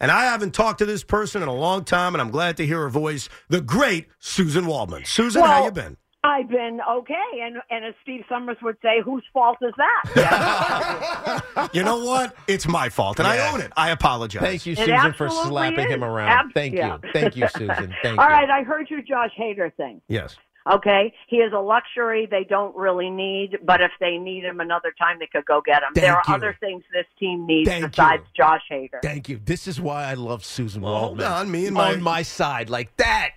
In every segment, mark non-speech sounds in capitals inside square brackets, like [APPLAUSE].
And I haven't talked to this person in a long time, and I'm glad to hear her voice. The great Suzyn Waldman. Suzyn, how you been? I've been okay, and and as Steve Somers would say, whose fault is that? [LAUGHS] You know what? It's my fault, and I own it. I apologize. Thank you, Suzyn, for absolutely slapping him around. Ab- Thank yeah. you. Thank you, Suzyn. Thank [LAUGHS] All you. right, I heard your Josh Hader thing. Yes. Okay, he is a luxury they don't really need, but if they need him another time, they could go get him. Thank there are you. other things this team needs Thank besides you. Josh Hader. Thank you. This is why I love Suzyn Well, hold Waldman. on. Me and my- on my side, like that.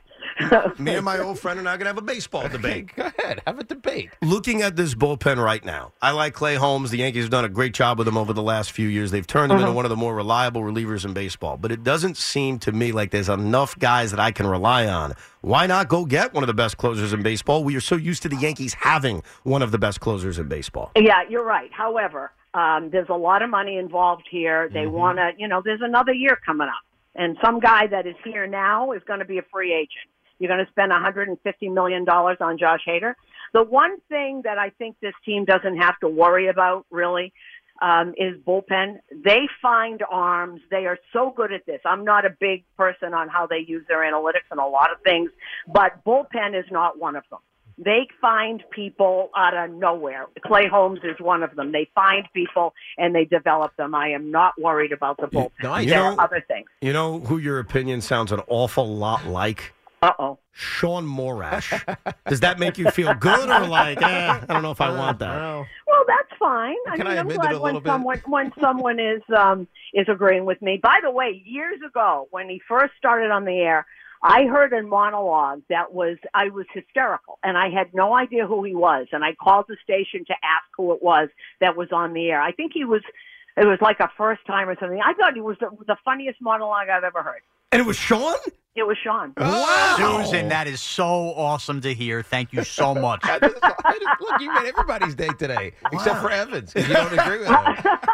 [LAUGHS] Me and my old friend are now going to have a baseball Okay, debate. go ahead. Have a debate. Looking at this bullpen right now, I like Clay Holmes. The Yankees have done a great job with him over the last few years. They've turned him Uh-huh. into one of the more reliable relievers in baseball. But it doesn't seem to me like there's enough guys that I can rely on. Why not go get one of the best closers in baseball? We are so used to the Yankees having one of the best closers in baseball. Yeah, you're right. However, um, there's a lot of money involved here. They Mm-hmm. want to, you know, there's another year coming up, and some guy that is here now is going to be a free agent. You're going to spend 150 million dollars on Josh Hader. The one thing that I think this team doesn't have to worry about really um, is bullpen. They find arms. They are so good at this. I'm not a big person on how they use their analytics and a lot of things, but bullpen is not one of them. They find people out of nowhere. Clay Holmes is one of them. They find people and they develop them. I am not worried about the bullpen. nice. There are other things. You know who your opinion sounds an awful lot like? Uh oh. Sean Morash. Does that make you feel good or like, eh, I don't know if I want that? Well, Well, that's fine. I Can mean, I I'm amend it glad a when little bit? someone when someone is um is agreeing with me. By the way, years ago when he first started on the air, I heard a monologue that was I was hysterical, and I had no idea who he was. And I called the station to ask who it was that was on the air. I think he was. It was like a first time or something. I thought it was the, the funniest monologue I've ever heard. And it was Sean? It was Sean. Wow. Suzyn, that is so awesome to hear. Thank you so [LAUGHS] much. I just- I just- look, you made everybody's day today, except for Evans, because you don't agree with him. [LAUGHS]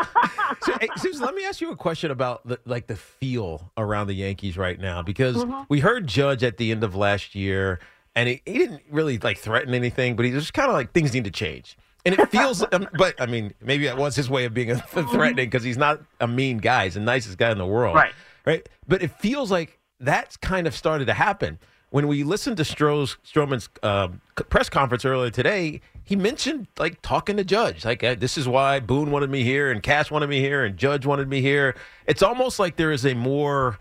So, hey, Suzyn, let me ask you a question about the, like the feel around the Yankees right now, because we heard Judge at the end of last year, and he, he didn't really like threaten anything, but he was kind of like things need to change. And it feels, um, [LAUGHS] but I mean, maybe that was his way of being threatening because he's not a mean guy; he's the nicest guy in the world, Right. Right. But it feels like that's kind of started to happen. When we listened to Stroh's, Stroman's um, press conference earlier today, he mentioned like talking to Judge. Like, this is why Boone wanted me here, and Cash wanted me here, and Judge wanted me here. It's almost like there is a more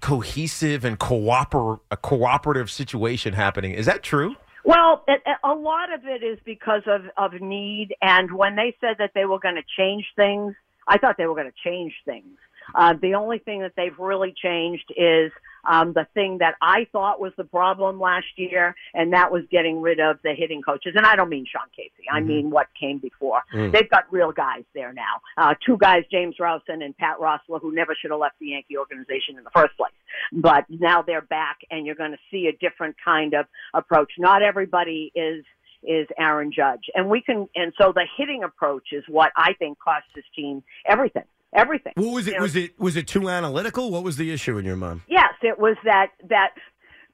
cohesive and cooper- a cooperative situation happening. Is that true? Well, it, a lot of it is because of, of need. And when they said that they were going to change things, I thought they were going to change things. Uh, the only thing that they've really changed is um, the thing that I thought was the problem last year, and that was getting rid of the hitting coaches. And I don't mean Sean Casey. I mean what came before. They've got real guys there now. Uh, two guys, James Rowson and Pat Roessler, who never should have left the Yankee organization in the first place. But now they're back, and you're going to see a different kind of approach. Not everybody is is Aaron Judge, and we can. And so the hitting approach is what I think cost this team everything. Everything. What was it? You know, Was it was it too analytical? What was the issue in your mind? Yes, it was that that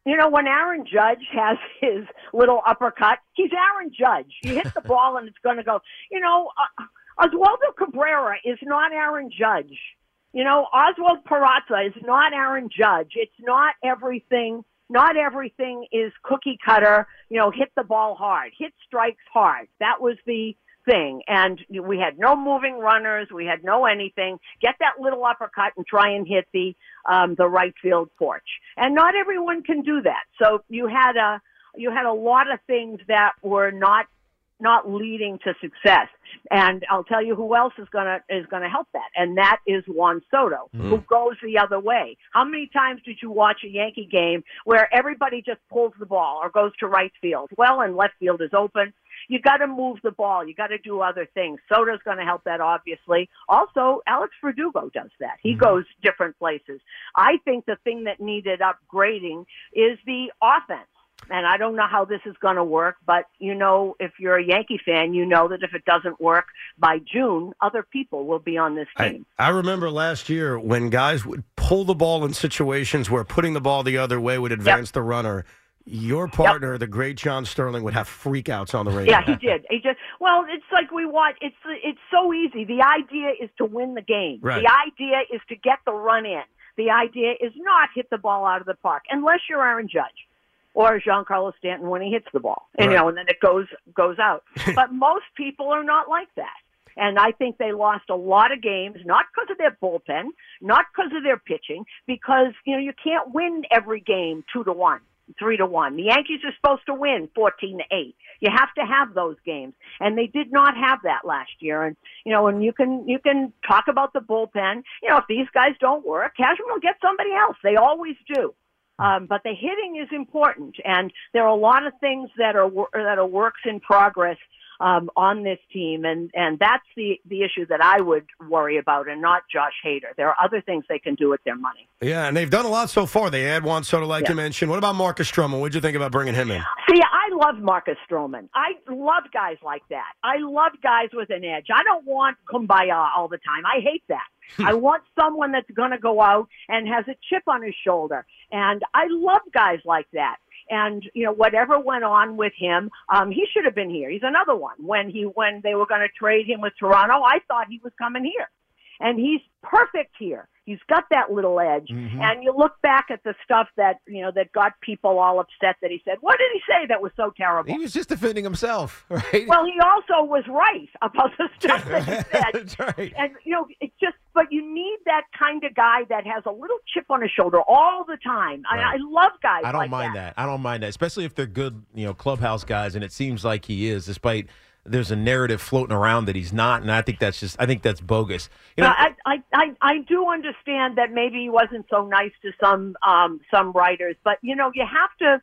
you know when Aaron Judge [LAUGHS] has his little uppercut, he's Aaron Judge. You hit the [LAUGHS] ball and it's going to go. You know, uh, Oswaldo Cabrera is not Aaron Judge. You know, Oswald Peraza is not Aaron Judge. It's not everything. Not everything is cookie cutter. You know, hit the ball hard, hit strikes hard. That was the thing. And we had no moving runners. We had no anything. Get that little uppercut and try and hit the um, the right field porch. And not everyone can do that. So you had a you had a lot of things that were not not leading to success. And I'll tell you who else is gonna is gonna help that, and that is Juan Soto, hmm. who goes the other way. How many times did you watch a Yankee game where everybody just pulls the ball or goes to right field? Well, and left field is open. You got to move the ball. You got to do other things. Soto's going to help that, obviously. Also, Alex Verdugo does that. He hmm. goes different places. I think the thing that needed upgrading is the offense. And I don't know how this is going to work, but you know, if you're a Yankee fan, you know that if it doesn't work by June, other people will be on this I, team. I remember last year when guys would pull the ball in situations where putting the ball the other way would advance the runner. Your partner, the great John Sterling, would have freakouts on the radio. Yeah, he did. He just well, it's like we want. It's it's so easy. The idea is to win the game. Right. The idea is to get the run in. The idea is not hit the ball out of the park unless you're Aaron Judge or Giancarlo Stanton when he hits the ball, and you Right. know, and then it goes goes out. [LAUGHS] but most people are not like that. And I think they lost a lot of games, not because of their bullpen, not because of their pitching, because, you know, you can't win every game two to one, three to one. The Yankees are supposed to win 14 to eight. You have to have those games. And they did not have that last year. And, you know, and you can, you can talk about the bullpen. You know, if these guys don't work, Cashman will get somebody else. They always do. Um, but the hitting is important, and there are a lot of things that are that are works in progress um, on this team, and and that's the the issue that I would worry about, and not Josh Hader. There are other things they can do with their money. Yeah, and they've done a lot so far. They add Juan Soto, like Yeah. you mentioned. What about Marcus Stroman? What'd you think about bringing him in? See, I love Marcus Stroman. I love guys like that. I love guys with an edge. I don't want kumbaya all the time. I hate that. I want someone that's going to go out and has a chip on his shoulder. And I love guys like that. And you know whatever went on with him, um, he should have been here. He's another one. When he when they were going to trade him with Toronto, I thought he was coming here, and he's perfect here. He's got that little edge. And you look back at the stuff that you know that got people all upset that he said. What did he say that was so terrible? He was just defending himself, [LAUGHS] right? Well, he also was right about the stuff that he [LAUGHS] said. That's right. And you know, it's just, but you need that kind of guy that has a little chip on his shoulder all the time. I, Right. I love guys. I don't like mind that. I don't mind that, especially if they're good, you know, clubhouse guys, and it seems like he is, despite there's a narrative floating around that he's not, and I think that's just, I think that's bogus. You know, I, I, I, I do understand that maybe he wasn't so nice to some um, some writers, but you know, you have to.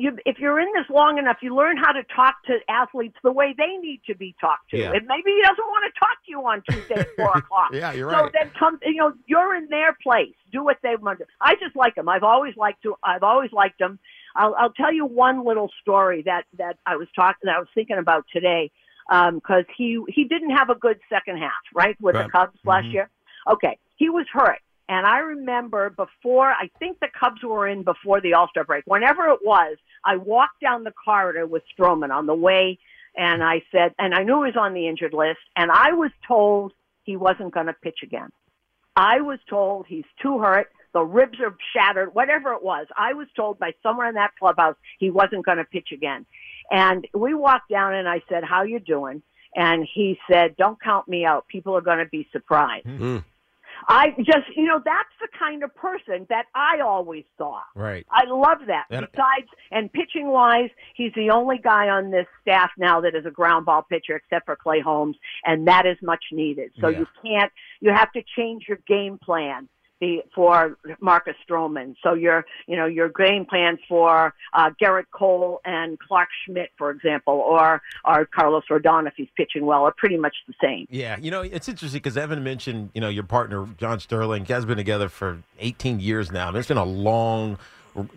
You, if you're in this long enough, you learn how to talk to athletes the way they need to be talked to. Yeah. And maybe he doesn't want to talk to you on Tuesday at four [LAUGHS] o'clock. Yeah, you're so right. then come, you know, you're in their place. Do what they want to. I just like them. I've always liked to. I've always liked them. I'll, I'll tell you one little story that that I was talking that I was thinking about today um, because he he didn't have a good second half, right, with Right. the Cubs last mm-hmm. year. Okay, he was hurt, and I remember before I think the Cubs were in before the All Star break. Whenever it was, I walked down the corridor with Stroman on the way, and I said, and I knew he was on the injured list, and I was told he wasn't going to pitch again. I was told he's too hurt. The ribs are shattered, whatever it was. I was told by somewhere in that clubhouse he wasn't going to pitch again. And we walked down and I said, how you doing? And he said, don't count me out. People are going to be surprised. Mm. I just, you know, that's the kind of person that I always saw. right. I love that. And- Besides, and pitching wise, he's the only guy on this staff now that is a ground ball pitcher, except for Clay Holmes, and that is much needed. So Yeah. you can't, you have to change your game plan the, for Marcus Stroman. So your, you know, your game plans for uh, Gerrit Cole and Clarke Schmidt, for example, or or Carlos Rodon if he's pitching well, are pretty much the same. Yeah, you know, it's interesting because Evan mentioned, you know, your partner, John Sterling, has been together for 18 years now. I mean, it's been a long,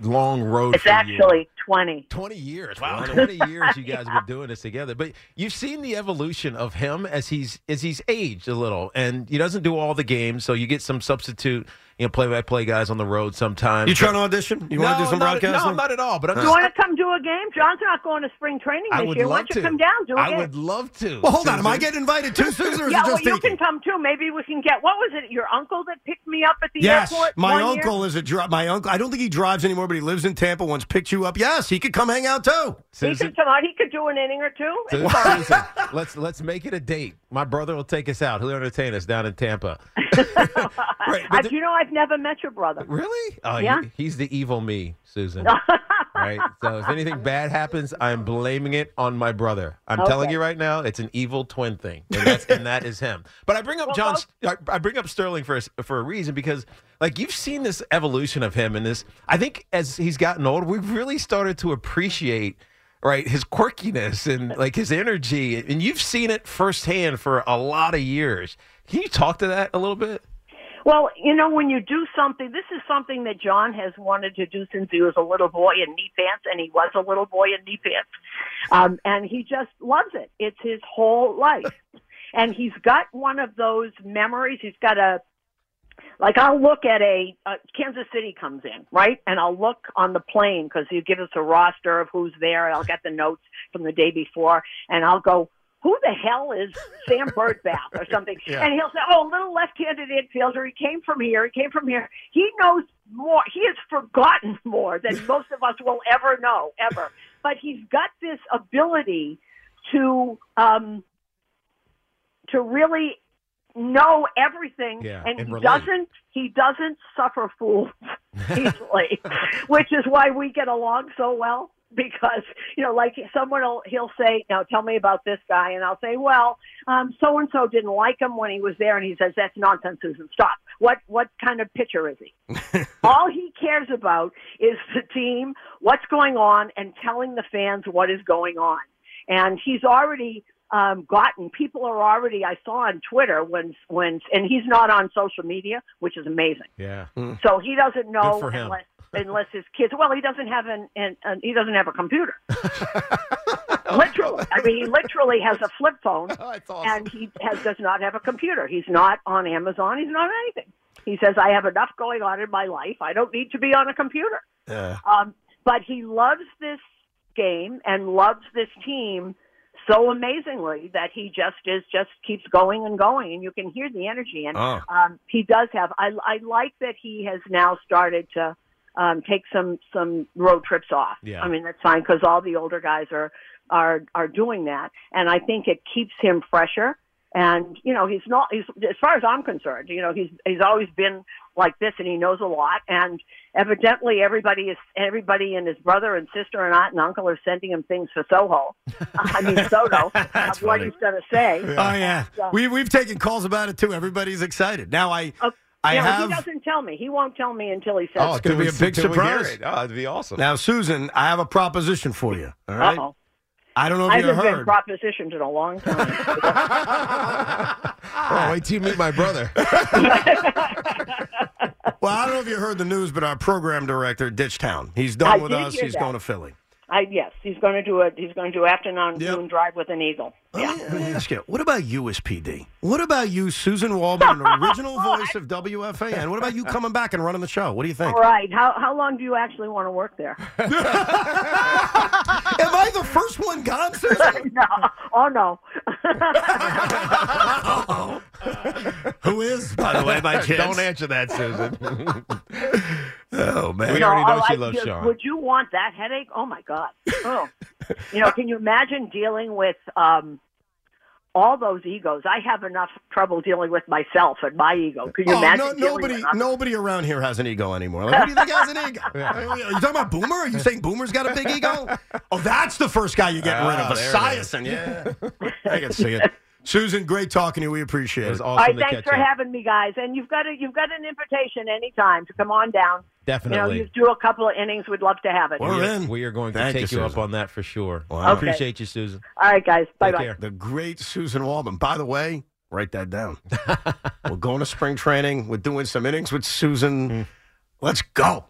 long road It's actually twenty. 20 years. Wow, [LAUGHS] 20 [LAUGHS] years you guys have been doing this together. But you've seen the evolution of him as he's as he's aged a little and he doesn't do all the games, so you get some substitute, you know, play-by-play guys on the road sometimes. You trying to audition? You want to do some not, broadcasting? No, not at all. But I'm You want to come do a game? John's not going to spring training I this would year. Why don't you to. come down do a I game? I would love to. well, hold on. Am I Suzyn. getting invited too, Suzyn, or is [LAUGHS] yeah, it well, you thinking? can come too. Maybe we can get. What was it? Your uncle that picked me up at the Yes, airport. my one year? uncle is a dri- my uncle. I don't think he drives anymore, but he lives in Tampa. Once picked you up. Yes, he could come hang out too. He Suzyn, could come out. He could do an inning or two. Suzyn, Suzyn, let's let's make it a date. My brother will take us out. He'll entertain us down in Tampa. [LAUGHS] right, I, the- you know, I've never met your brother. Really? Oh, he- Yeah. he's the evil me, Suzyn. [LAUGHS] right? So if anything [LAUGHS] bad happens, I'm blaming it on my brother. I'm telling you right now, it's an evil twin thing, and, that's, and that is him. But I bring up Well, John. I I bring up Sterling for a, for a reason because, like, you've seen this evolution of him, and this. I think as he's gotten older, we've really started to appreciate. Right, his quirkiness and like his energy, and you've seen it firsthand for a lot of years. Can you talk to that a little bit? Well, you know, when you do something, this is something that John has wanted to do since he was a little boy in knee pants, and he was a little boy in knee pants. Um, and he just loves it. It's his whole life. and he's got one of those memories. He's got a, like, I'll look at a, uh, Kansas City comes in, right? And I'll look on the plane because you give us a roster of who's there. I'll get the notes from the day before, and I'll go, who the hell is Sam Birdbath or something? [LAUGHS] Yeah. And he'll say, oh, a little left-handed infielder. He came from here. He came from here. He knows more. He has forgotten [LAUGHS] more than [LAUGHS] most of us will ever know, ever. But he's got this ability to um, to really know everything, Yeah, and, and he relate. doesn't. He doesn't suffer fools easily, which is why we get along so well. [LAUGHS] Because you know, like someone will he'll say, "Now tell me about this guy," and I'll say, "Well, um, so and so didn't like him when he was there," and he says, "That's nonsense, Suzyn. Stop. What what kind of pitcher is he?" [LAUGHS] All he cares about is the team, what's going on, and telling the fans what is going on. And he's already um, gotten people are already. I saw on Twitter when when and he's not on social media, which is amazing. Yeah. So he doesn't know Good for him. unless unless his kids. Well, he doesn't have an, an, an he doesn't have a computer. [LAUGHS] literally, I mean, he literally has a flip phone, [LAUGHS] awesome. and he has does not have a computer. He's not on Amazon. He's not on anything. He says, "I have enough going on in my life. I don't need to be on a computer." Yeah. Um, but he loves this game and loves this team so amazingly that he just is just keeps going and going, and you can hear the energy. And Oh. um, he does have. I, I like that he has now started to um, take some some road trips off. Yeah. I mean that's fine because all the older guys are are are doing that, and I think it keeps him fresher. And you know he's not. He's as far as I'm concerned. You know he's he's always been like this, and he knows a lot. And evidently, everybody is everybody and his brother and sister and aunt and uncle are sending him things for Soho. I mean [LAUGHS] Soto That's what he's going to say. Oh yeah, So- we we've taken calls about it too. Everybody's excited now. I Uh, I yeah, have he doesn't tell me. He won't tell me until he says. Oh, it. gonna be a big till we hear surprise. it. Oh, it'd be awesome. now, Suzyn. I have a proposition for you. All right. Uh-oh. I don't know if I you haven't been propositioned in a long time. [LAUGHS] oh, wait till you meet my brother. [LAUGHS] well, I don't know if you heard the news, but our program director ditched town. He's done I with us. He's that. going to Philly. I yes, he's going to do a he's going to do afternoon Yep. noon drive with an eagle. Let Yeah. me, let me ask you, what about you as PD? What about you, Suzyn Waldman, an original [LAUGHS] voice of WFAN? What about you coming back and running the show? What do you think? All right. How how long do you actually want to work there? [LAUGHS] Am I the first one gone, Suzyn? [LAUGHS] no. Oh no. Who is, by the way, my kids? Don't answer that, Suzyn. Oh, man. We No, already know oh, she I- loves you- Sean. Would you want that headache? Oh my God. Oh. [LAUGHS] you know, can you imagine dealing with um all those egos? I have enough trouble dealing with myself and my ego. Can you Oh, imagine no, dealing nobody, with others? nobody around here has an ego anymore. Like, who do you think has an ego? [LAUGHS] Are you talking about Boomer? Are you saying Boomer's got a big ego? [LAUGHS] Oh, that's the first guy you get getting rid Ah, of. there it is. Yeah. I can see it. Suzyn, great talking to you. We appreciate It it. was awesome right, to thanks catch for up. having me, guys. And you've got a you've got an invitation anytime to come on down. Definitely. You know, you do a couple of innings. We'd love to have it. We're we, in. we are going to take you, you, up on that for sure. Wow. I Okay. appreciate you, Suzyn. All right, guys. Bye bye. The great Suzyn Waldman. By the way, write that down. [LAUGHS] We're going to spring training. We're doing some innings with Suzyn. Mm. Let's go.